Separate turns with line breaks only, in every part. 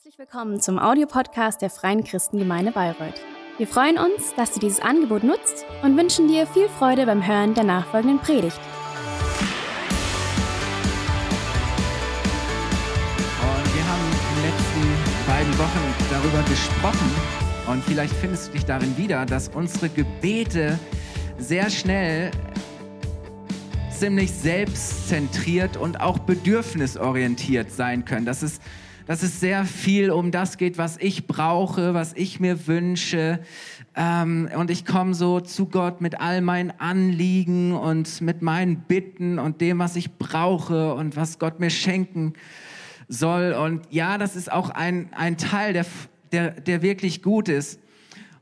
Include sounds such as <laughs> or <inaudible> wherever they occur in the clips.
Herzlich willkommen zum Audiopodcast der Freien Christengemeinde Bayreuth. Wir freuen uns, dass du dieses Angebot nutzt und wünschen dir viel Freude beim Hören der nachfolgenden Predigt.
Und wir haben in den letzten beiden Wochen darüber gesprochen und vielleicht findest du dich darin wieder, dass unsere Gebete sehr schnell ziemlich selbstzentriert und auch bedürfnisorientiert sein können. Dass es dass es sehr viel um das geht, was ich brauche, was ich mir wünsche. Ähm, und ich komme so zu Gott mit all meinen Anliegen und mit meinen Bitten und dem, was ich brauche und was Gott mir schenken soll. Und ja, das ist auch ein, ein Teil, der, der, der wirklich gut ist.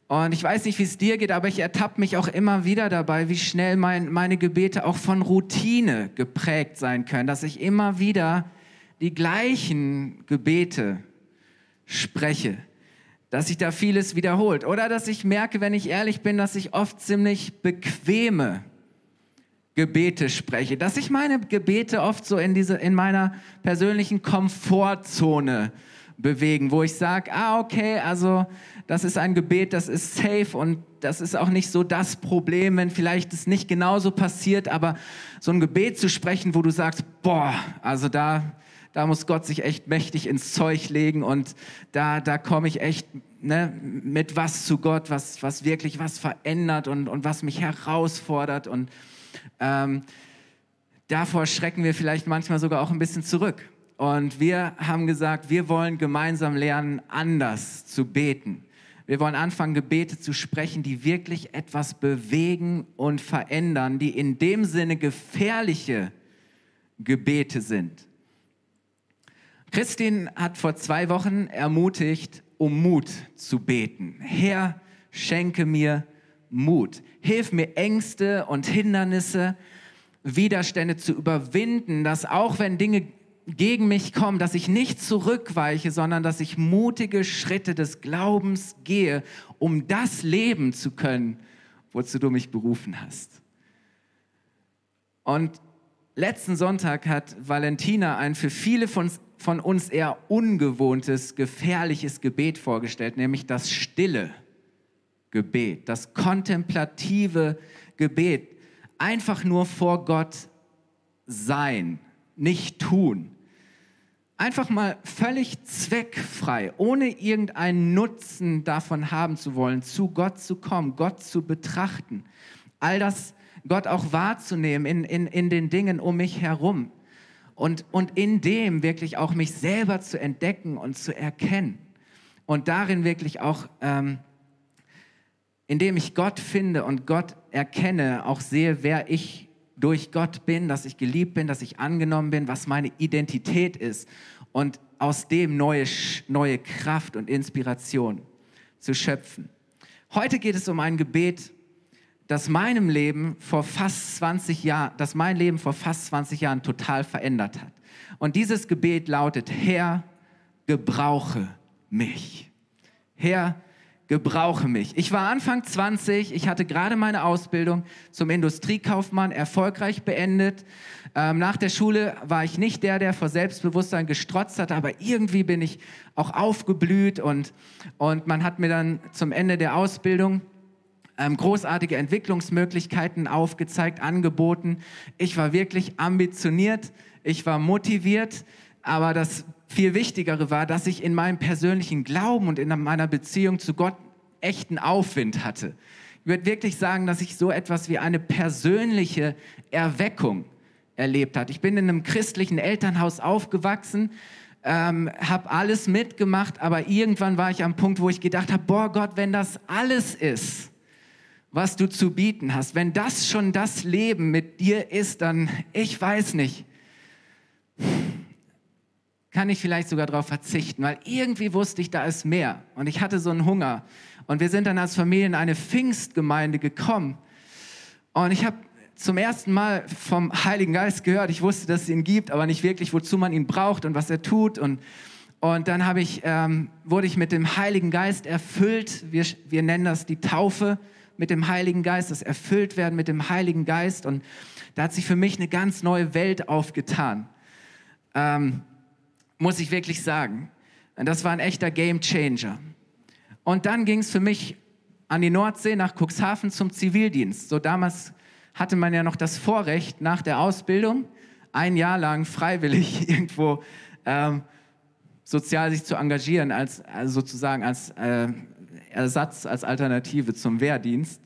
Und ich weiß nicht, wie es dir geht, aber ich ertappe mich auch immer wieder dabei, wie schnell mein, meine Gebete auch von Routine geprägt sein können, dass ich immer wieder die gleichen Gebete spreche, dass sich da vieles wiederholt. Oder dass ich merke, wenn ich ehrlich bin, dass ich oft ziemlich bequeme Gebete spreche, dass ich meine Gebete oft so in, diese, in meiner persönlichen Komfortzone bewegen, wo ich sage, ah okay, also das ist ein Gebet, das ist safe und das ist auch nicht so das Problem, wenn vielleicht es nicht genauso passiert, aber so ein Gebet zu sprechen, wo du sagst, boah, also da, da muss Gott sich echt mächtig ins Zeug legen und da, da komme ich echt ne, mit was zu Gott, was, was wirklich was verändert und, und was mich herausfordert. Und ähm, davor schrecken wir vielleicht manchmal sogar auch ein bisschen zurück. Und wir haben gesagt, wir wollen gemeinsam lernen, anders zu beten. Wir wollen anfangen, Gebete zu sprechen, die wirklich etwas bewegen und verändern, die in dem Sinne gefährliche Gebete sind. Christine hat vor zwei Wochen ermutigt, um Mut zu beten. Herr, schenke mir Mut. Hilf mir Ängste und Hindernisse, Widerstände zu überwinden, dass auch wenn Dinge gegen mich kommen, dass ich nicht zurückweiche, sondern dass ich mutige Schritte des Glaubens gehe, um das leben zu können, wozu du mich berufen hast. Und letzten Sonntag hat Valentina ein für viele von von uns eher ungewohntes, gefährliches Gebet vorgestellt, nämlich das stille Gebet, das kontemplative Gebet. Einfach nur vor Gott sein, nicht tun. Einfach mal völlig zweckfrei, ohne irgendeinen Nutzen davon haben zu wollen, zu Gott zu kommen, Gott zu betrachten. All das Gott auch wahrzunehmen in, in, in den Dingen um mich herum und, und in dem wirklich auch mich selber zu entdecken und zu erkennen. Und darin wirklich auch, ähm, indem ich Gott finde und Gott erkenne, auch sehe, wer ich durch Gott bin, dass ich geliebt bin, dass ich angenommen bin, was meine Identität ist und aus dem neue, neue Kraft und Inspiration zu schöpfen. Heute geht es um ein Gebet, das meinem Leben vor fast 20 Jahren, das mein Leben vor fast 20 Jahren total verändert hat. Und dieses Gebet lautet, Herr, gebrauche mich. Herr, gebrauche mich. Ich war Anfang 20, ich hatte gerade meine Ausbildung zum Industriekaufmann erfolgreich beendet. Ähm, nach der Schule war ich nicht der, der vor Selbstbewusstsein gestrotzt hat, aber irgendwie bin ich auch aufgeblüht und, und man hat mir dann zum Ende der Ausbildung ähm, großartige Entwicklungsmöglichkeiten aufgezeigt, angeboten. Ich war wirklich ambitioniert, ich war motiviert, aber das viel Wichtigere war, dass ich in meinem persönlichen Glauben und in meiner Beziehung zu Gott echten Aufwind hatte. Ich würde wirklich sagen, dass ich so etwas wie eine persönliche Erweckung erlebt habe. Ich bin in einem christlichen Elternhaus aufgewachsen, ähm, habe alles mitgemacht, aber irgendwann war ich am Punkt, wo ich gedacht habe, boah Gott, wenn das alles ist, was du zu bieten hast. Wenn das schon das Leben mit dir ist, dann, ich weiß nicht, kann ich vielleicht sogar darauf verzichten, weil irgendwie wusste ich, da ist mehr. Und ich hatte so einen Hunger. Und wir sind dann als Familie in eine Pfingstgemeinde gekommen. Und ich habe zum ersten Mal vom Heiligen Geist gehört. Ich wusste, dass es ihn gibt, aber nicht wirklich, wozu man ihn braucht und was er tut. Und, und dann ich, ähm, wurde ich mit dem Heiligen Geist erfüllt. Wir, wir nennen das die Taufe mit dem Heiligen Geist, das Erfülltwerden mit dem Heiligen Geist. Und da hat sich für mich eine ganz neue Welt aufgetan. Ähm, muss ich wirklich sagen. Das war ein echter Game Changer. Und dann ging es für mich an die Nordsee nach Cuxhaven zum Zivildienst. So damals hatte man ja noch das Vorrecht, nach der Ausbildung ein Jahr lang freiwillig <laughs> irgendwo ähm, sozial sich zu engagieren, als, also sozusagen als äh, Ersatz, als Alternative zum Wehrdienst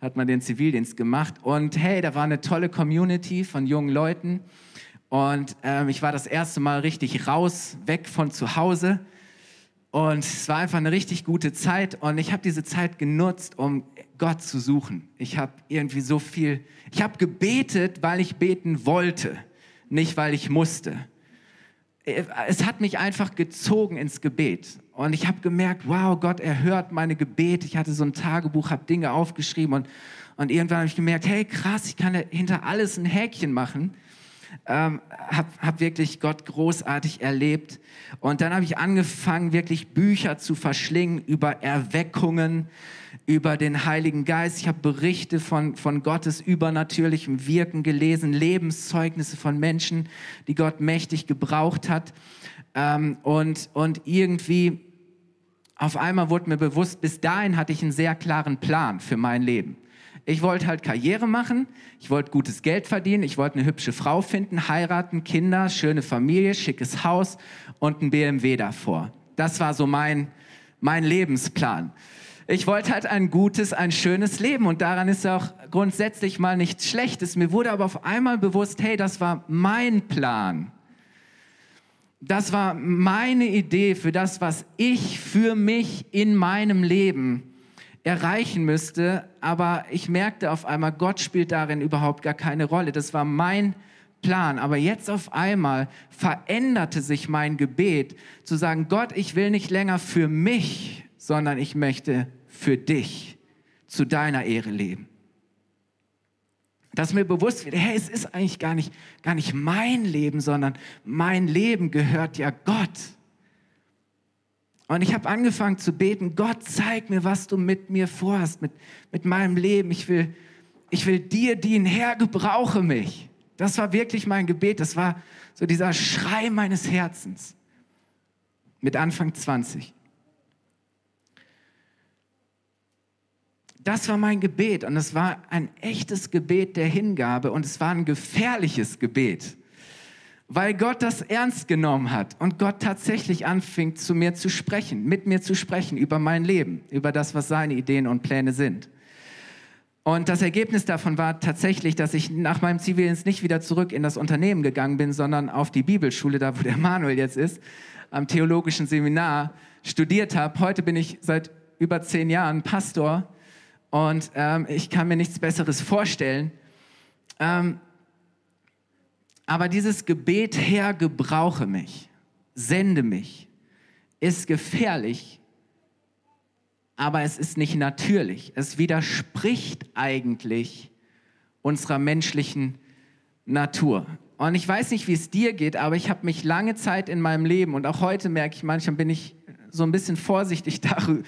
hat man den Zivildienst gemacht. Und hey, da war eine tolle Community von jungen Leuten. Und ähm, ich war das erste Mal richtig raus, weg von zu Hause. Und es war einfach eine richtig gute Zeit. Und ich habe diese Zeit genutzt, um Gott zu suchen. Ich habe irgendwie so viel, ich habe gebetet, weil ich beten wollte, nicht weil ich musste. Es hat mich einfach gezogen ins Gebet. Und ich habe gemerkt, wow, Gott erhört meine Gebete. Ich hatte so ein Tagebuch, habe Dinge aufgeschrieben und, und irgendwann habe ich gemerkt, hey krass, ich kann hinter alles ein Häkchen machen. Ähm, habe hab wirklich Gott großartig erlebt. Und dann habe ich angefangen, wirklich Bücher zu verschlingen über Erweckungen, über den Heiligen Geist. Ich habe Berichte von, von Gottes übernatürlichem Wirken gelesen, Lebenszeugnisse von Menschen, die Gott mächtig gebraucht hat. Ähm, und, und irgendwie auf einmal wurde mir bewusst, bis dahin hatte ich einen sehr klaren Plan für mein Leben. Ich wollte halt Karriere machen, ich wollte gutes Geld verdienen, ich wollte eine hübsche Frau finden, heiraten, Kinder, schöne Familie, schickes Haus und ein BMW davor. Das war so mein, mein Lebensplan. Ich wollte halt ein gutes, ein schönes Leben und daran ist auch grundsätzlich mal nichts Schlechtes. Mir wurde aber auf einmal bewusst, hey, das war mein Plan. Das war meine Idee für das, was ich für mich in meinem Leben erreichen müsste. Aber ich merkte auf einmal, Gott spielt darin überhaupt gar keine Rolle. Das war mein Plan. Aber jetzt auf einmal veränderte sich mein Gebet zu sagen, Gott, ich will nicht länger für mich, sondern ich möchte für dich zu deiner Ehre leben dass mir bewusst wird, hey, es ist eigentlich gar nicht, gar nicht mein Leben, sondern mein Leben gehört ja Gott. Und ich habe angefangen zu beten, Gott, zeig mir, was du mit mir vorhast, mit, mit meinem Leben. Ich will, ich will dir dienen, Herr, gebrauche mich. Das war wirklich mein Gebet, das war so dieser Schrei meines Herzens mit Anfang 20. Das war mein Gebet und es war ein echtes Gebet der Hingabe und es war ein gefährliches Gebet, weil Gott das ernst genommen hat und Gott tatsächlich anfing zu mir zu sprechen, mit mir zu sprechen über mein Leben, über das, was seine Ideen und Pläne sind. Und das Ergebnis davon war tatsächlich, dass ich nach meinem Zivildienst nicht wieder zurück in das Unternehmen gegangen bin, sondern auf die Bibelschule, da wo der Manuel jetzt ist, am theologischen Seminar studiert habe. Heute bin ich seit über zehn Jahren Pastor und ähm, ich kann mir nichts Besseres vorstellen. Ähm, aber dieses Gebet, Herr, gebrauche mich, sende mich, ist gefährlich, aber es ist nicht natürlich. Es widerspricht eigentlich unserer menschlichen Natur. Und ich weiß nicht, wie es dir geht, aber ich habe mich lange Zeit in meinem Leben und auch heute merke ich, manchmal bin ich so ein bisschen vorsichtig <laughs> darüber,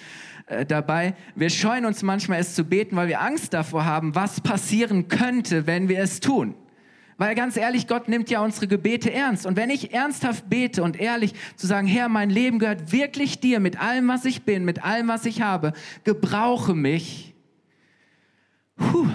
äh, dabei. Wir scheuen uns manchmal es zu beten, weil wir Angst davor haben, was passieren könnte, wenn wir es tun. Weil ganz ehrlich, Gott nimmt ja unsere Gebete ernst. Und wenn ich ernsthaft bete und ehrlich zu sagen, Herr, mein Leben gehört wirklich dir mit allem, was ich bin, mit allem, was ich habe, gebrauche mich. Puh,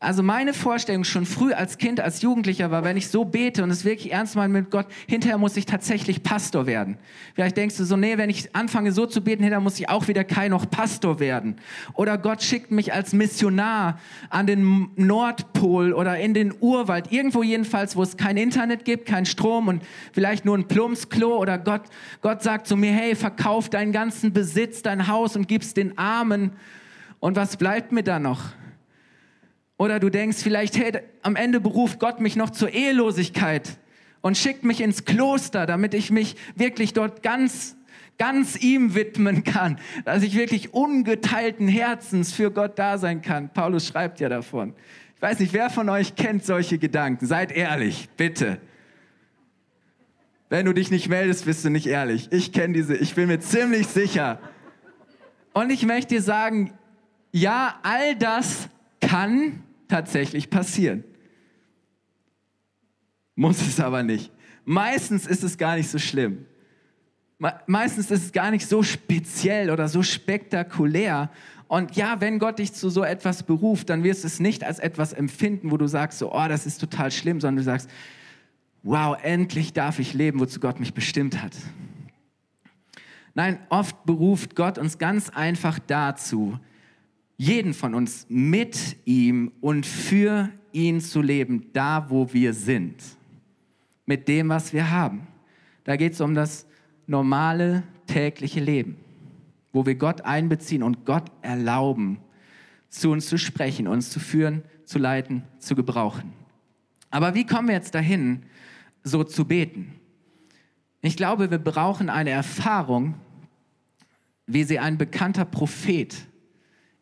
also meine Vorstellung schon früh als Kind, als Jugendlicher war, wenn ich so bete und es wirklich ernst meine mit Gott, hinterher muss ich tatsächlich Pastor werden. Vielleicht denkst du so, nee, wenn ich anfange so zu beten, hinterher muss ich auch wieder kein noch Pastor werden. Oder Gott schickt mich als Missionar an den Nordpol oder in den Urwald, irgendwo jedenfalls, wo es kein Internet gibt, kein Strom und vielleicht nur ein Plumpsklo. Oder Gott, Gott sagt zu mir, hey, verkauf deinen ganzen Besitz, dein Haus und gib's den Armen. Und was bleibt mir da noch? Oder du denkst vielleicht, hey, am Ende beruft Gott mich noch zur Ehelosigkeit und schickt mich ins Kloster, damit ich mich wirklich dort ganz, ganz ihm widmen kann, dass ich wirklich ungeteilten Herzens für Gott da sein kann. Paulus schreibt ja davon. Ich weiß nicht, wer von euch kennt solche Gedanken? Seid ehrlich, bitte. Wenn du dich nicht meldest, bist du nicht ehrlich. Ich kenne diese, ich bin mir ziemlich sicher. Und ich möchte dir sagen, ja, all das kann tatsächlich passieren. Muss es aber nicht. Meistens ist es gar nicht so schlimm. Meistens ist es gar nicht so speziell oder so spektakulär. Und ja, wenn Gott dich zu so etwas beruft, dann wirst du es nicht als etwas empfinden, wo du sagst, so, oh, das ist total schlimm, sondern du sagst, wow, endlich darf ich leben, wozu Gott mich bestimmt hat. Nein, oft beruft Gott uns ganz einfach dazu, jeden von uns mit ihm und für ihn zu leben, da wo wir sind, mit dem, was wir haben. Da geht es um das normale tägliche Leben, wo wir Gott einbeziehen und Gott erlauben, zu uns zu sprechen, uns zu führen, zu leiten, zu gebrauchen. Aber wie kommen wir jetzt dahin, so zu beten? Ich glaube, wir brauchen eine Erfahrung, wie sie ein bekannter Prophet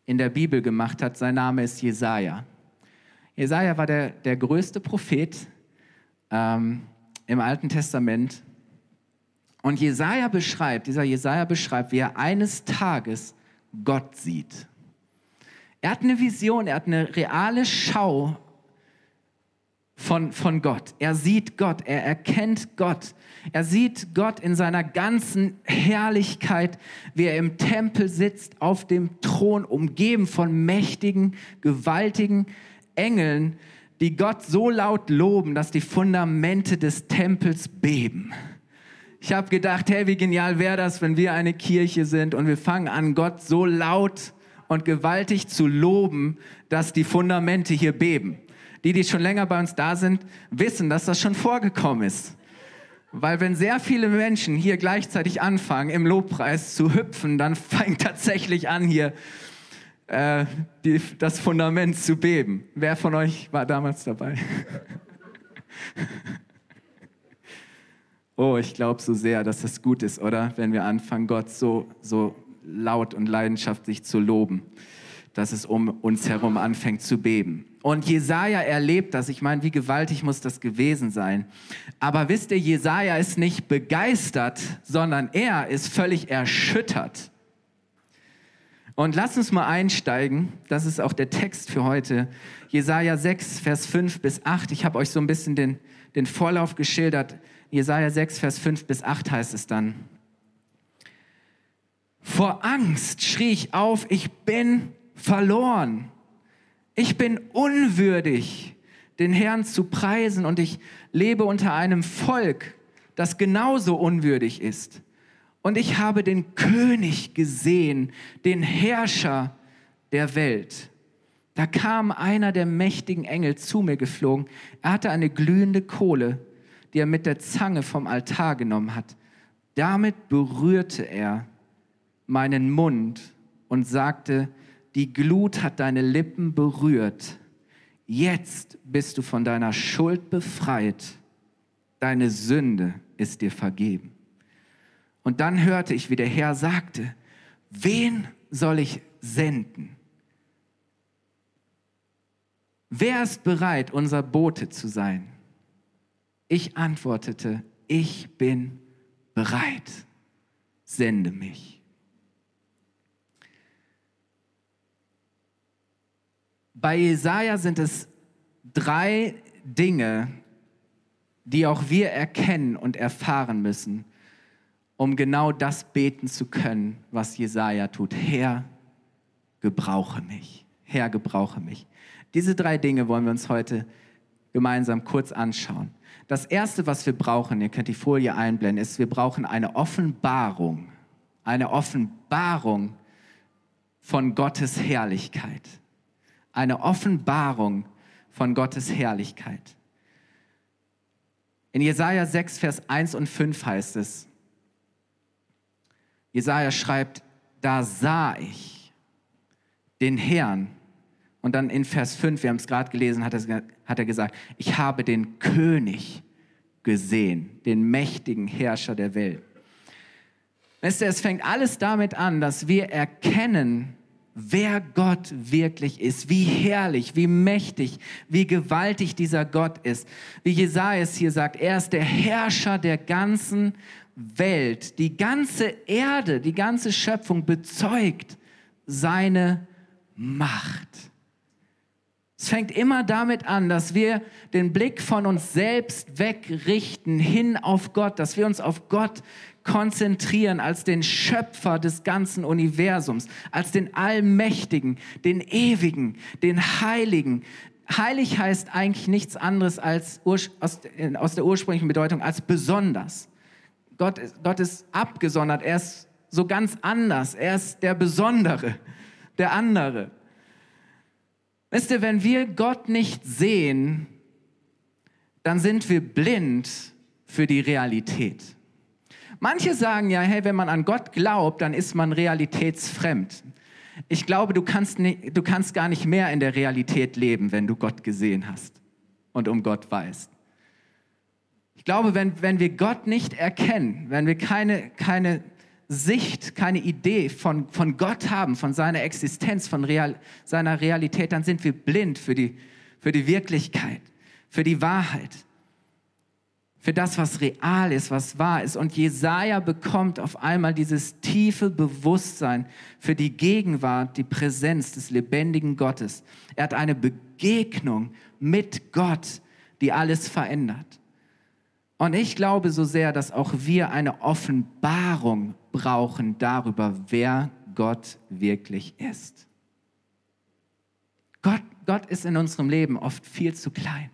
in der Bibel gemacht hat. Sein Name ist Jesaja. Jesaja war der, der größte Prophet ähm, im Alten Testament. Und Jesaja beschreibt, dieser Jesaja beschreibt, wie er eines Tages Gott sieht. Er hat eine Vision, er hat eine reale Schau von, von Gott. Er sieht Gott, er erkennt Gott. Er sieht Gott in seiner ganzen Herrlichkeit, wie er im Tempel sitzt, auf dem Thron, umgeben von mächtigen, gewaltigen Engeln, die Gott so laut loben, dass die Fundamente des Tempels beben. Ich habe gedacht, hey, wie genial wäre das, wenn wir eine Kirche sind und wir fangen an, Gott so laut und gewaltig zu loben, dass die Fundamente hier beben. Die, die schon länger bei uns da sind, wissen, dass das schon vorgekommen ist. Weil wenn sehr viele Menschen hier gleichzeitig anfangen, im Lobpreis zu hüpfen, dann <laughs> fängt tatsächlich an, hier äh, die, das Fundament zu beben. Wer von euch war damals dabei? <laughs> oh, ich glaube so sehr, dass das gut ist, oder? Wenn wir anfangen, Gott so, so laut und leidenschaftlich zu loben, dass es um uns herum anfängt zu beben. Und Jesaja erlebt das. Ich meine, wie gewaltig muss das gewesen sein? Aber wisst ihr, Jesaja ist nicht begeistert, sondern er ist völlig erschüttert. Und lasst uns mal einsteigen. Das ist auch der Text für heute. Jesaja 6, Vers 5 bis 8. Ich habe euch so ein bisschen den, den Vorlauf geschildert. Jesaja 6, Vers 5 bis 8 heißt es dann. Vor Angst schrie ich auf, ich bin verloren. Ich bin unwürdig, den Herrn zu preisen und ich lebe unter einem Volk, das genauso unwürdig ist. Und ich habe den König gesehen, den Herrscher der Welt. Da kam einer der mächtigen Engel zu mir geflogen. Er hatte eine glühende Kohle, die er mit der Zange vom Altar genommen hat. Damit berührte er meinen Mund und sagte, die Glut hat deine Lippen berührt. Jetzt bist du von deiner Schuld befreit. Deine Sünde ist dir vergeben. Und dann hörte ich, wie der Herr sagte, wen soll ich senden? Wer ist bereit, unser Bote zu sein? Ich antwortete, ich bin bereit, sende mich. Bei Jesaja sind es drei Dinge, die auch wir erkennen und erfahren müssen, um genau das beten zu können, was Jesaja tut. Herr, gebrauche mich. Herr, gebrauche mich. Diese drei Dinge wollen wir uns heute gemeinsam kurz anschauen. Das erste, was wir brauchen, ihr könnt die Folie einblenden, ist, wir brauchen eine Offenbarung. Eine Offenbarung von Gottes Herrlichkeit eine Offenbarung von Gottes Herrlichkeit. In Jesaja 6, Vers 1 und 5 heißt es, Jesaja schreibt, da sah ich den Herrn. Und dann in Vers 5, wir haben es gerade gelesen, hat er, gesagt, ich habe den König gesehen, den mächtigen Herrscher der Welt. Weißt du, es fängt alles damit an, dass wir erkennen, wer Gott wirklich ist, wie herrlich, wie mächtig, wie gewaltig dieser Gott ist. Wie Jesaja es hier sagt, er ist der Herrscher der ganzen Welt. Die ganze Erde, die ganze Schöpfung bezeugt seine Macht. Es fängt immer damit an, dass wir den Blick von uns selbst wegrichten hin auf Gott, dass wir uns auf Gott konzentrieren als den Schöpfer des ganzen Universums, als den Allmächtigen, den Ewigen, den Heiligen. Heilig heißt eigentlich nichts anderes als aus, aus der ursprünglichen Bedeutung als besonders. Gott, Gott ist abgesondert, er ist so ganz anders, er ist der Besondere, der andere. Wisst ihr, wenn wir Gott nicht sehen, dann sind wir blind für die Realität. Manche sagen ja, hey, wenn man an Gott glaubt, dann ist man realitätsfremd. Ich glaube, du kannst, nicht, du kannst gar nicht mehr in der Realität leben, wenn du Gott gesehen hast und um Gott weißt. Ich glaube, wenn, wenn wir Gott nicht erkennen, wenn wir keine, keine Sicht, keine Idee von, von Gott haben, von seiner Existenz, von Real, seiner Realität, dann sind wir blind für die, für die Wirklichkeit, für die Wahrheit für das, was real ist, was wahr ist. Und Jesaja bekommt auf einmal dieses tiefe Bewusstsein für die Gegenwart, die Präsenz des lebendigen Gottes. Er hat eine Begegnung mit Gott, die alles verändert. Und ich glaube so sehr, dass auch wir eine Offenbarung brauchen darüber, wer Gott wirklich ist. Gott, Gott ist in unserem Leben oft viel zu klein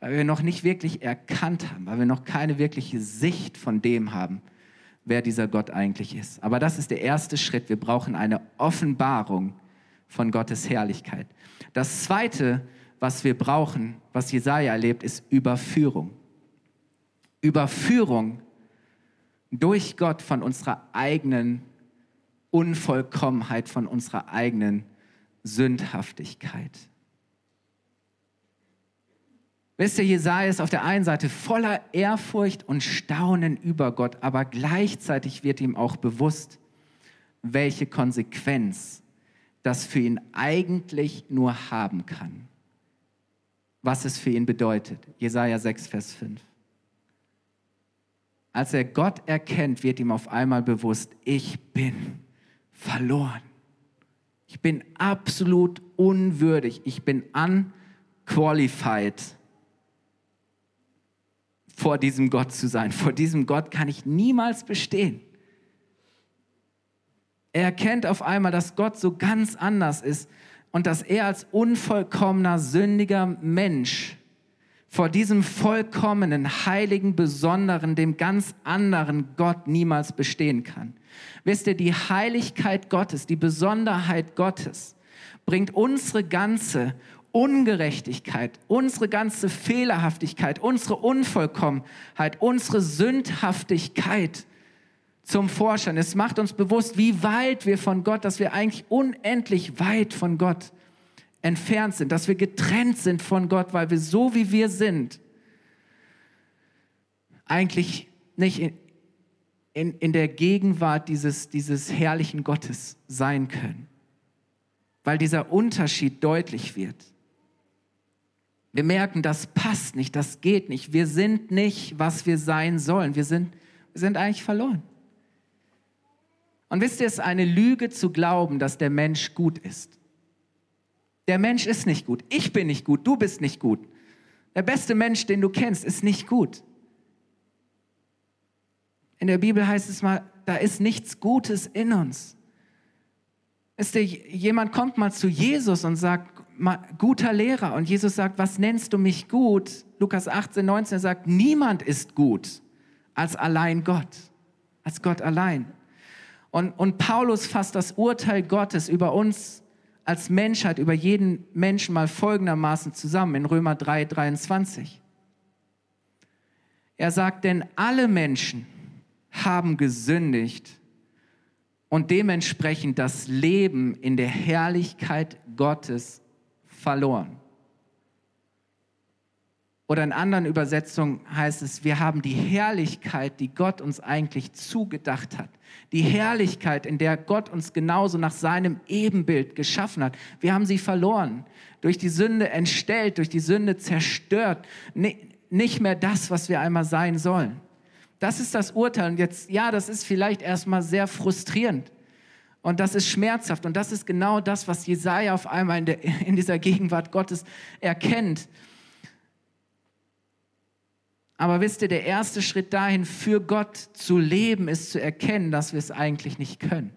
weil wir noch nicht wirklich erkannt haben, weil wir noch keine wirkliche Sicht von dem haben, wer dieser Gott eigentlich ist. Aber das ist der erste Schritt. Wir brauchen eine Offenbarung von Gottes Herrlichkeit. Das zweite, was wir brauchen, was Jesaja erlebt, ist Überführung. Überführung durch Gott von unserer eigenen Unvollkommenheit, von unserer eigenen Sündhaftigkeit. Wisst ihr, Jesaja ist auf der einen Seite voller Ehrfurcht und Staunen über Gott, aber gleichzeitig wird ihm auch bewusst, welche Konsequenz das für ihn eigentlich nur haben kann. Was es für ihn bedeutet. Jesaja 6, Vers 5. Als er Gott erkennt, wird ihm auf einmal bewusst, ich bin verloren. Ich bin absolut unwürdig. Ich bin unqualified vor diesem Gott zu sein. Vor diesem Gott kann ich niemals bestehen. Er erkennt auf einmal, dass Gott so ganz anders ist und dass er als unvollkommener, sündiger Mensch vor diesem vollkommenen, heiligen, besonderen, dem ganz anderen Gott niemals bestehen kann. Wisst ihr, die Heiligkeit Gottes, die Besonderheit Gottes bringt unsere ganze Ungerechtigkeit, unsere ganze Fehlerhaftigkeit, unsere Unvollkommenheit, unsere Sündhaftigkeit zum Vorschein. Es macht uns bewusst, wie weit wir von Gott, dass wir eigentlich unendlich weit von Gott entfernt sind, dass wir getrennt sind von Gott, weil wir so wie wir sind, eigentlich nicht in, in, in der Gegenwart dieses, dieses herrlichen Gottes sein können, weil dieser Unterschied deutlich wird. Wir merken, das passt nicht, das geht nicht. Wir sind nicht, was wir sein sollen. Wir sind, wir sind eigentlich verloren. Und wisst ihr, es ist eine Lüge zu glauben, dass der Mensch gut ist. Der Mensch ist nicht gut. Ich bin nicht gut. Du bist nicht gut. Der beste Mensch, den du kennst, ist nicht gut. In der Bibel heißt es mal, da ist nichts Gutes in uns. Ist der, jemand kommt mal zu Jesus und sagt, guter Lehrer. Und Jesus sagt, was nennst du mich gut? Lukas 18, 19 er sagt, niemand ist gut als allein Gott, als Gott allein. Und, und Paulus fasst das Urteil Gottes über uns als Menschheit, über jeden Menschen mal folgendermaßen zusammen in Römer 3, 23. Er sagt, denn alle Menschen haben gesündigt und dementsprechend das Leben in der Herrlichkeit Gottes verloren. Oder in anderen Übersetzungen heißt es, wir haben die Herrlichkeit, die Gott uns eigentlich zugedacht hat. Die Herrlichkeit, in der Gott uns genauso nach seinem Ebenbild geschaffen hat. Wir haben sie verloren. Durch die Sünde entstellt, durch die Sünde zerstört. Nicht mehr das, was wir einmal sein sollen. Das ist das Urteil. Und jetzt, ja, das ist vielleicht erstmal sehr frustrierend. Und das ist schmerzhaft. Und das ist genau das, was Jesaja auf einmal in, der, in dieser Gegenwart Gottes erkennt. Aber wisst ihr, der erste Schritt dahin, für Gott zu leben, ist zu erkennen, dass wir es eigentlich nicht können.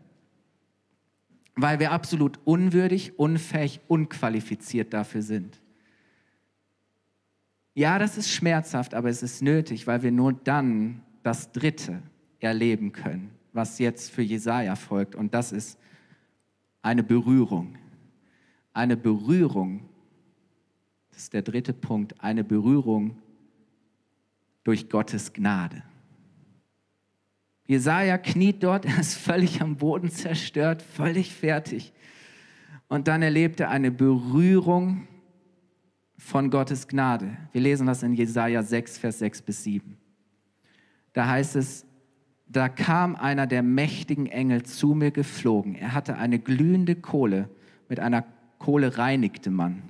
Weil wir absolut unwürdig, unfähig, unqualifiziert dafür sind. Ja, das ist schmerzhaft, aber es ist nötig, weil wir nur dann das Dritte erleben können, was jetzt für Jesaja folgt. Und das ist eine Berührung. Eine Berührung, das ist der dritte Punkt, eine Berührung durch Gottes Gnade. Jesaja kniet dort, <laughs> er ist völlig am Boden zerstört, völlig fertig. Und dann erlebt er eine Berührung von Gottes Gnade. Wir lesen das in Jesaja 6, Vers 6 bis 7. Da heißt es, da kam einer der mächtigen Engel zu mir geflogen. Er hatte eine glühende Kohle, mit einer Kohle reinigte man,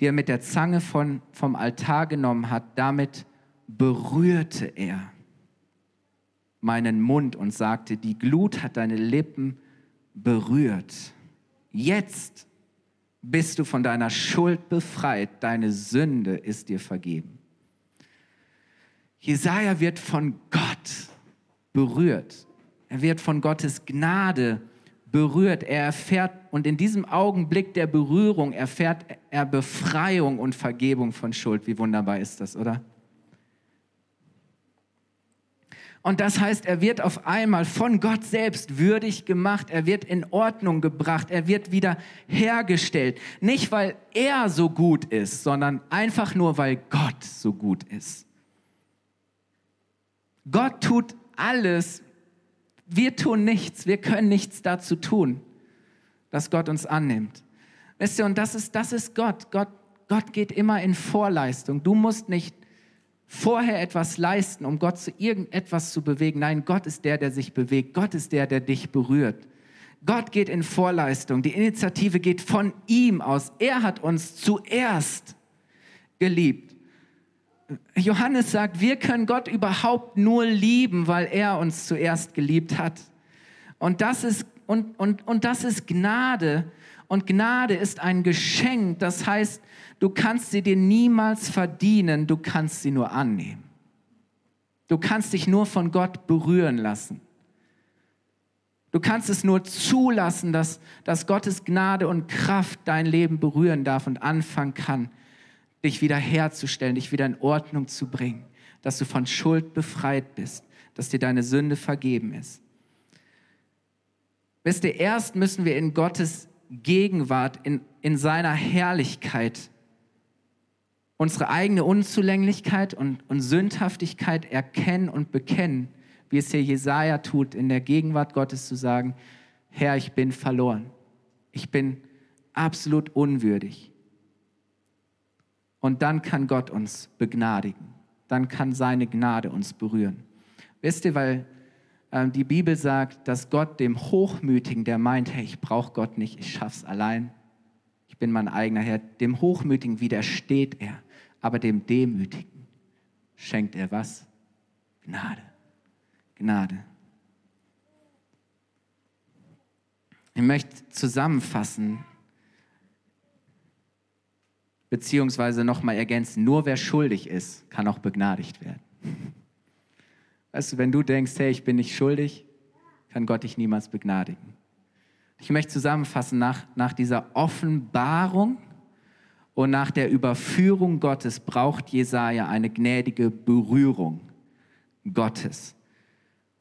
die er mit der Zange von, vom Altar genommen hat. Damit berührte er meinen Mund und sagte, die Glut hat deine Lippen berührt. Jetzt bist du von deiner Schuld befreit, deine Sünde ist dir vergeben. Jesaja wird von Gott berührt. Er wird von Gottes Gnade berührt. Er erfährt, und in diesem Augenblick der Berührung erfährt er Befreiung und Vergebung von Schuld. Wie wunderbar ist das, oder? Und das heißt, er wird auf einmal von Gott selbst würdig gemacht, er wird in Ordnung gebracht, er wird wieder hergestellt. Nicht, weil er so gut ist, sondern einfach nur, weil Gott so gut ist. Gott tut alles, wir tun nichts, wir können nichts dazu tun, dass Gott uns annimmt. Wisst ihr, und das ist, das ist Gott. Gott. Gott geht immer in Vorleistung. Du musst nicht vorher etwas leisten, um Gott zu irgendetwas zu bewegen. Nein, Gott ist der, der sich bewegt. Gott ist der, der dich berührt. Gott geht in Vorleistung. Die Initiative geht von ihm aus. Er hat uns zuerst geliebt. Johannes sagt, wir können Gott überhaupt nur lieben, weil er uns zuerst geliebt hat. Und das ist, und, und, und das ist Gnade. Und Gnade ist ein Geschenk. Das heißt, Du kannst sie dir niemals verdienen, du kannst sie nur annehmen. Du kannst dich nur von Gott berühren lassen. Du kannst es nur zulassen, dass, dass Gottes Gnade und Kraft dein Leben berühren darf und anfangen kann, dich wieder herzustellen, dich wieder in Ordnung zu bringen, dass du von Schuld befreit bist, dass dir deine Sünde vergeben ist. Wisst ihr, erst müssen wir in Gottes Gegenwart, in, in seiner Herrlichkeit unsere eigene Unzulänglichkeit und, und Sündhaftigkeit erkennen und bekennen, wie es hier Jesaja tut, in der Gegenwart Gottes zu sagen: Herr, ich bin verloren. Ich bin absolut unwürdig. Und dann kann Gott uns begnadigen. Dann kann seine Gnade uns berühren. Wisst ihr, weil äh, die Bibel sagt, dass Gott dem Hochmütigen, der meint, hey, ich brauche Gott nicht, ich schaff's allein, ich bin mein eigener Herr, dem Hochmütigen widersteht er, aber dem Demütigen schenkt er was? Gnade. Gnade. Ich möchte zusammenfassen, beziehungsweise nochmal ergänzen, nur wer schuldig ist, kann auch begnadigt werden. Weißt du, wenn du denkst, hey, ich bin nicht schuldig, kann Gott dich niemals begnadigen. Ich möchte zusammenfassen, nach, nach dieser Offenbarung und nach der Überführung Gottes braucht Jesaja eine gnädige Berührung Gottes.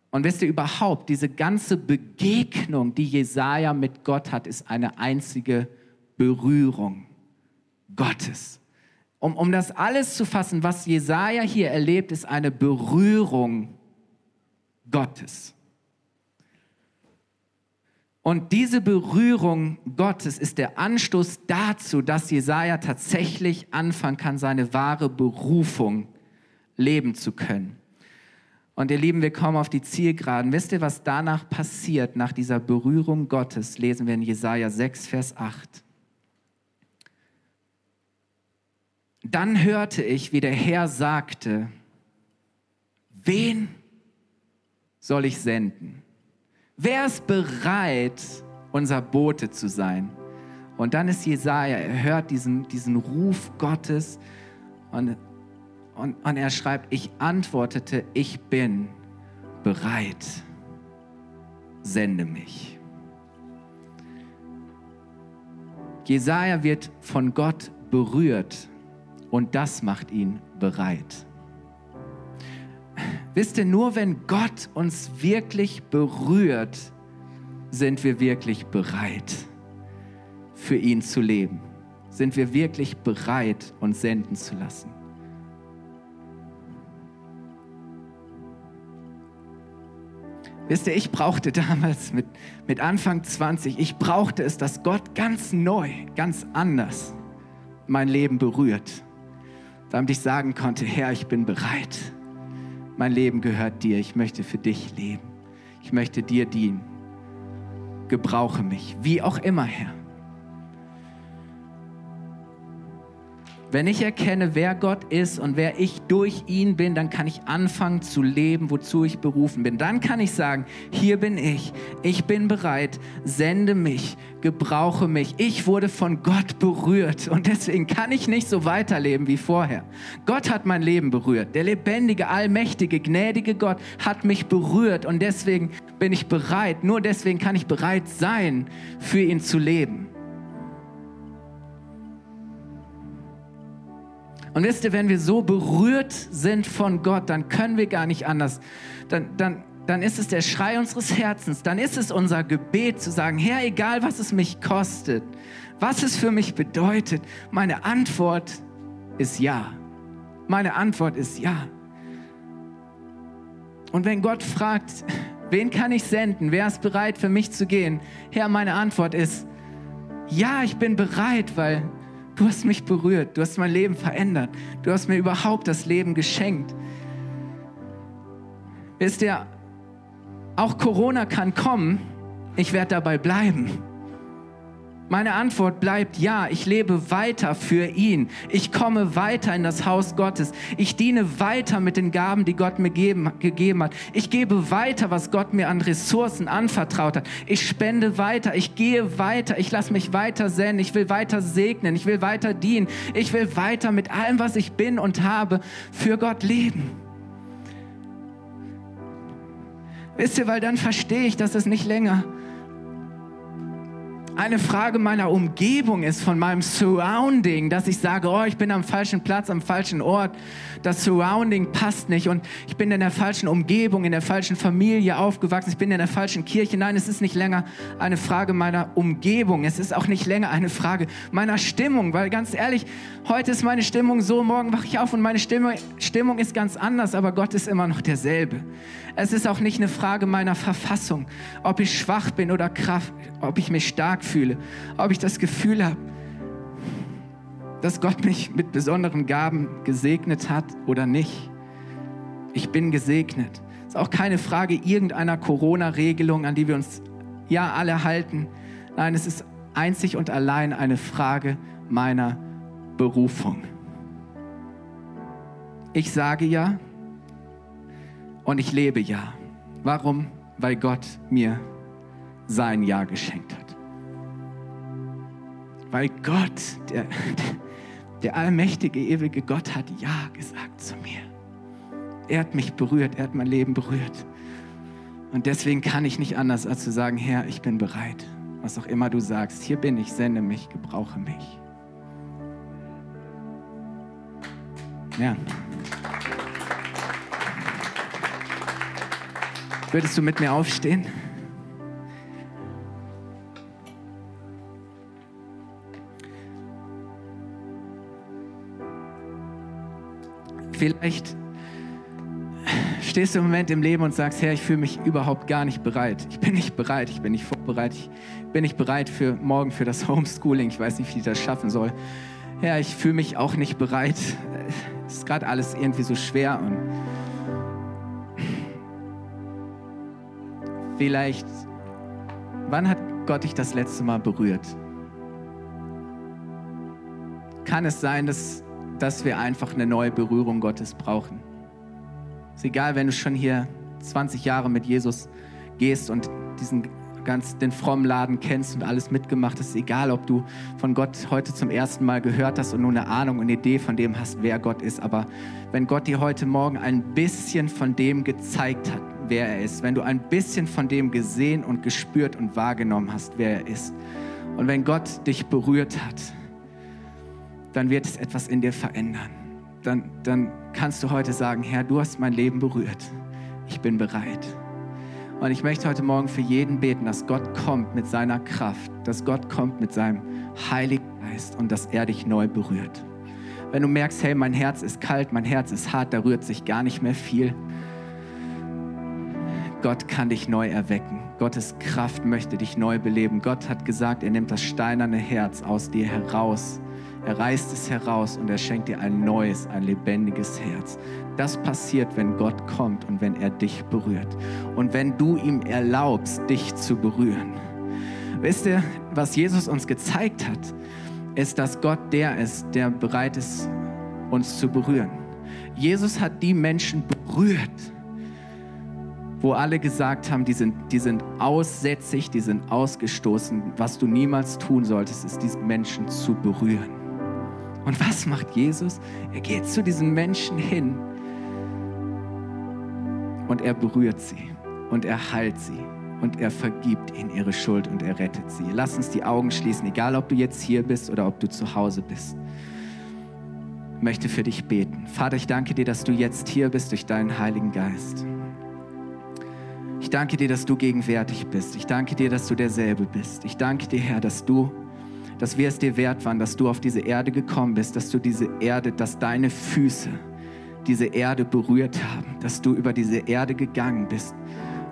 Und wisst ihr überhaupt, diese ganze Begegnung, die Jesaja mit Gott hat, ist eine einzige Berührung Gottes. Um, um das alles zu fassen, was Jesaja hier erlebt, ist eine Berührung Gottes. Und diese Berührung Gottes ist der Anstoß dazu, dass Jesaja tatsächlich anfangen kann, seine wahre Berufung leben zu können. Und ihr Lieben, wir kommen auf die Zielgeraden. Wisst ihr, was danach passiert, nach dieser Berührung Gottes? Lesen wir in Jesaja 6, Vers 8. Dann hörte ich, wie der Herr sagte, wen soll ich senden? Wer ist bereit, unser Bote zu sein? Und dann ist Jesaja, er hört diesen, diesen Ruf Gottes und Und, und er schreibt, ich antwortete, ich bin bereit. Sende mich. Jesaja wird von Gott berührt und das macht ihn bereit. Wisst ihr, nur wenn Gott uns wirklich berührt, sind wir wirklich bereit, für ihn zu leben. Sind wir wirklich bereit, uns senden zu lassen. Wisst ihr, ich brauchte damals mit, mit Anfang 20, ich brauchte es, dass Gott ganz neu, ganz anders mein Leben berührt. Damit ich sagen konnte, Herr, ich bin bereit. Mein Leben gehört dir. Ich möchte für dich leben. Ich möchte dir dienen. Gebrauche mich, wie auch immer, Herr. Wenn ich erkenne, wer Gott ist und wer ich durch ihn bin, dann kann ich anfangen zu leben, wozu ich berufen bin. Dann kann ich sagen, hier bin ich, ich bin bereit, sende mich, gebrauche mich. Ich wurde von Gott berührt und deswegen kann ich nicht so weiterleben wie vorher. Gott hat mein Leben berührt. Der lebendige, allmächtige, gnädige Gott hat mich berührt und deswegen bin ich bereit, nur deswegen kann ich bereit sein, für ihn zu leben. Und wisst ihr, wenn wir so berührt sind von Gott, dann können wir gar nicht anders. Dann, dann, dann ist es der Schrei unseres Herzens, dann ist es unser Gebet zu sagen, Herr, egal was es mich kostet, was es für mich bedeutet, meine Antwort ist ja. Meine Antwort ist ja. Und wenn Gott fragt, wen kann ich senden, wer ist bereit für mich zu gehen, Herr, meine Antwort ist, ja, ich bin bereit, weil Du hast mich berührt, du hast mein Leben verändert, du hast mir überhaupt das Leben geschenkt. Wisst ihr, auch Corona kann kommen, ich werde dabei bleiben. Meine Antwort bleibt ja, ich lebe weiter für ihn. Ich komme weiter in das Haus Gottes. Ich diene weiter mit den Gaben, die Gott mir geben, gegeben hat. Ich gebe weiter, was Gott mir an Ressourcen anvertraut hat. Ich spende weiter, ich gehe weiter, ich lasse mich weiter senden, ich will weiter segnen, ich will weiter dienen. Ich will weiter mit allem, was ich bin und habe, für Gott leben. Wisst ihr, weil dann verstehe ich, dass es nicht länger eine Frage meiner Umgebung ist, von meinem Surrounding, dass ich sage, oh, ich bin am falschen Platz, am falschen Ort, das Surrounding passt nicht und ich bin in der falschen Umgebung, in der falschen Familie aufgewachsen, ich bin in der falschen Kirche. Nein, es ist nicht länger eine Frage meiner Umgebung, es ist auch nicht länger eine Frage meiner Stimmung, weil ganz ehrlich, heute ist meine Stimmung so, morgen wache ich auf und meine Stimmung, Stimmung ist ganz anders, aber Gott ist immer noch derselbe. Es ist auch nicht eine Frage meiner Verfassung, ob ich schwach bin oder Kraft, ob ich mich stark fühle, ob ich das Gefühl habe, dass Gott mich mit besonderen Gaben gesegnet hat oder nicht. Ich bin gesegnet. Es ist auch keine Frage irgendeiner Corona-Regelung, an die wir uns ja alle halten. Nein, es ist einzig und allein eine Frage meiner Berufung. Ich sage ja, und ich lebe ja. Warum? Weil Gott mir sein Ja geschenkt hat. Weil Gott, der, der allmächtige, ewige Gott hat Ja gesagt zu mir. Er hat mich berührt, er hat mein Leben berührt. Und deswegen kann ich nicht anders, als zu sagen, Herr, ich bin bereit. Was auch immer du sagst, hier bin ich, sende mich, gebrauche mich. Ja. Würdest du mit mir aufstehen? Vielleicht stehst du im Moment im Leben und sagst, Herr, ich fühle mich überhaupt gar nicht bereit. Ich bin nicht bereit, ich bin nicht vorbereitet, ich bin nicht bereit für morgen für das Homeschooling. Ich weiß nicht, wie ich das schaffen soll. Herr, ich fühle mich auch nicht bereit. Es ist gerade alles irgendwie so schwer und Vielleicht, wann hat Gott dich das letzte Mal berührt? Kann es sein, dass, dass wir einfach eine neue Berührung Gottes brauchen? Ist egal, wenn du schon hier 20 Jahre mit Jesus gehst und diesen ganz den frommen Laden kennst und alles mitgemacht hast, egal ob du von Gott heute zum ersten Mal gehört hast und nur eine Ahnung, eine Idee von dem hast, wer Gott ist, aber wenn Gott dir heute Morgen ein bisschen von dem gezeigt hat, wer er ist, wenn du ein bisschen von dem gesehen und gespürt und wahrgenommen hast, wer er ist, und wenn Gott dich berührt hat, dann wird es etwas in dir verändern. Dann, dann kannst du heute sagen, Herr, du hast mein Leben berührt. Ich bin bereit. Und ich möchte heute Morgen für jeden beten, dass Gott kommt mit seiner Kraft, dass Gott kommt mit seinem Heiligen Geist und dass er dich neu berührt. Wenn du merkst, hey, mein Herz ist kalt, mein Herz ist hart, da rührt sich gar nicht mehr viel. Gott kann dich neu erwecken. Gottes Kraft möchte dich neu beleben. Gott hat gesagt, er nimmt das steinerne Herz aus dir heraus. Er reißt es heraus und er schenkt dir ein neues, ein lebendiges Herz. Das passiert, wenn Gott kommt und wenn er dich berührt. Und wenn du ihm erlaubst, dich zu berühren. Wisst ihr, was Jesus uns gezeigt hat, ist, dass Gott der ist, der bereit ist, uns zu berühren. Jesus hat die Menschen berührt, wo alle gesagt haben, die sind, die sind aussätzig, die sind ausgestoßen. Was du niemals tun solltest, ist, diese Menschen zu berühren. Und was macht Jesus? Er geht zu diesen Menschen hin und er berührt sie und er heilt sie und er vergibt ihnen ihre Schuld und er rettet sie. Lass uns die Augen schließen, egal ob du jetzt hier bist oder ob du zu Hause bist. Ich möchte für dich beten. Vater, ich danke dir, dass du jetzt hier bist durch deinen Heiligen Geist. Ich danke dir, dass du gegenwärtig bist. Ich danke dir, dass du derselbe bist. Ich danke dir, Herr, dass du, dass wir es dir wert waren, dass du auf diese Erde gekommen bist, dass du diese Erde, dass deine Füße, diese Erde berührt haben, dass du über diese Erde gegangen bist,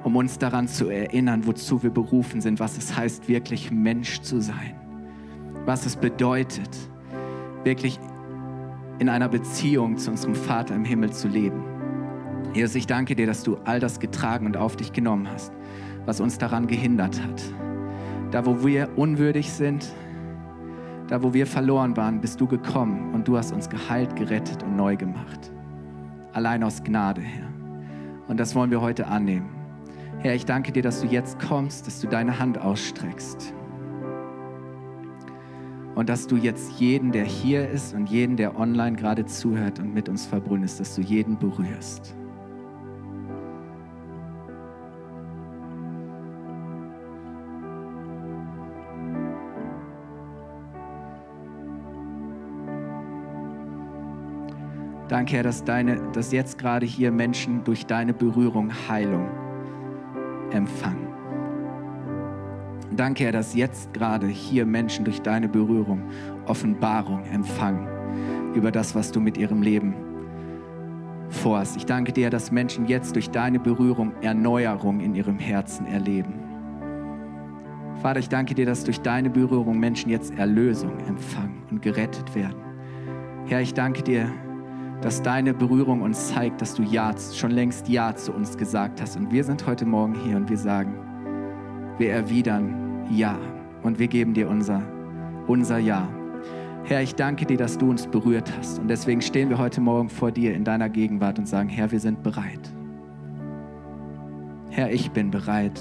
um uns daran zu erinnern, wozu wir berufen sind, was es heißt, wirklich Mensch zu sein, was es bedeutet, wirklich in einer Beziehung zu unserem Vater im Himmel zu leben. Jesus, ich danke dir, dass du all das getragen und auf dich genommen hast, was uns daran gehindert hat. Da, wo wir unwürdig sind, da, wo wir verloren waren, bist du gekommen und du hast uns geheilt, gerettet und neu gemacht allein aus Gnade, Herr. Und das wollen wir heute annehmen. Herr, ich danke dir, dass du jetzt kommst, dass du deine Hand ausstreckst. Und dass du jetzt jeden, der hier ist und jeden, der online gerade zuhört und mit uns verbunden ist, dass du jeden berührst. Danke, Herr, dass, deine, dass jetzt gerade hier Menschen durch deine Berührung Heilung empfangen. Danke, Herr, dass jetzt gerade hier Menschen durch deine Berührung Offenbarung empfangen über das, was du mit ihrem Leben vorhast. Ich danke dir, dass Menschen jetzt durch deine Berührung Erneuerung in ihrem Herzen erleben. Vater, ich danke dir, dass durch deine Berührung Menschen jetzt Erlösung empfangen und gerettet werden. Herr, ich danke dir, dass deine Berührung uns zeigt, dass du Ja, schon längst Ja zu uns gesagt hast. Und wir sind heute Morgen hier und wir sagen, wir erwidern Ja und wir geben dir unser, unser Ja. Herr, ich danke dir, dass du uns berührt hast. Und deswegen stehen wir heute Morgen vor dir in deiner Gegenwart und sagen, Herr, wir sind bereit. Herr, ich bin bereit.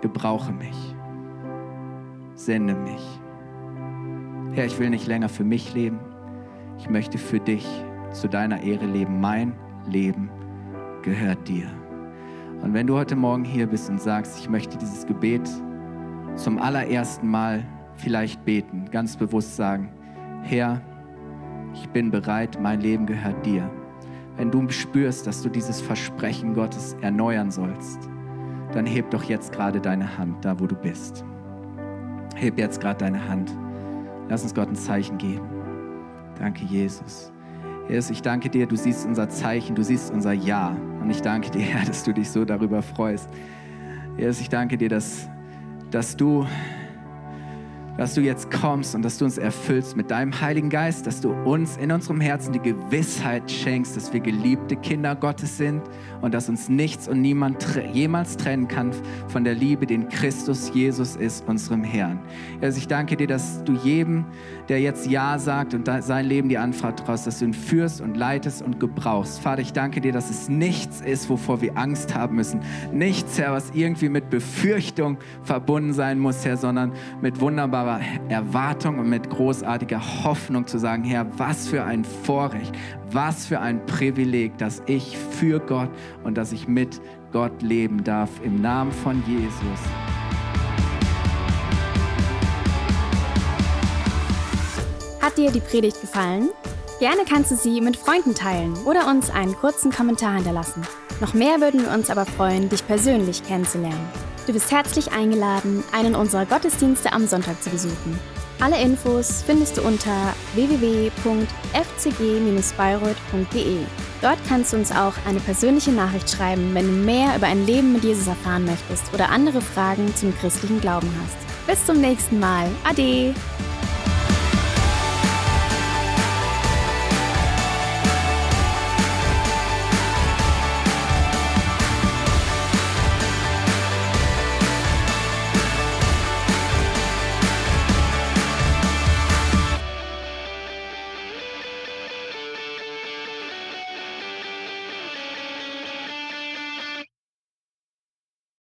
Gebrauche mich. Sende mich. Herr, ich will nicht länger für mich leben ich möchte für dich zu deiner Ehre leben. Mein Leben gehört dir. Und wenn du heute Morgen hier bist und sagst, ich möchte dieses Gebet zum allerersten Mal vielleicht beten, ganz bewusst sagen, Herr, ich bin bereit, mein Leben gehört dir. Wenn du spürst, dass du dieses Versprechen Gottes erneuern sollst, dann heb doch jetzt gerade deine Hand da, wo du bist. Heb jetzt gerade deine Hand. Lass uns Gott ein Zeichen geben. Danke, Jesus. Jesus, ich danke dir, du siehst unser Zeichen, du siehst unser Ja. Und ich danke dir, <laughs> Herr, dass du dich so darüber freust. Jesus, ich danke dir, dass, dass du dass du jetzt kommst und dass du uns erfüllst mit deinem Heiligen Geist, dass du uns in unserem Herzen die Gewissheit schenkst, dass wir geliebte Kinder Gottes sind und dass uns nichts und niemand jemals trennen kann von der Liebe, den Christus Jesus ist, unserem Herrn. Also ich danke dir, dass du jedem, der jetzt Ja sagt und sein Leben die anvertraust, dass du ihn führst und leitest und gebrauchst. Vater, ich danke dir, dass es nichts ist, wovor wir Angst haben müssen. Nichts, Herr, was irgendwie mit Befürchtung verbunden sein muss, Herr, sondern mit wunderbarer wunderbarer Erwartung und mit großartiger Hoffnung zu sagen, Herr, was für ein Vorrecht, was für ein Privileg, dass ich für Gott und dass ich mit Gott leben darf. Im Namen von Jesus.
Hat dir die Predigt gefallen? Gerne kannst du sie mit Freunden teilen oder uns einen kurzen Kommentar hinterlassen. Noch mehr würden wir uns aber freuen, dich persönlich kennenzulernen. Du bist herzlich eingeladen, einen unserer Gottesdienste am Sonntag zu besuchen. Alle Infos findest du unter www.fcg-bayreuth.de. Dort kannst du uns auch eine persönliche Nachricht schreiben, wenn du mehr über ein Leben mit Jesus erfahren möchtest oder andere Fragen zum christlichen Glauben hast. Bis zum nächsten Mal. Ade!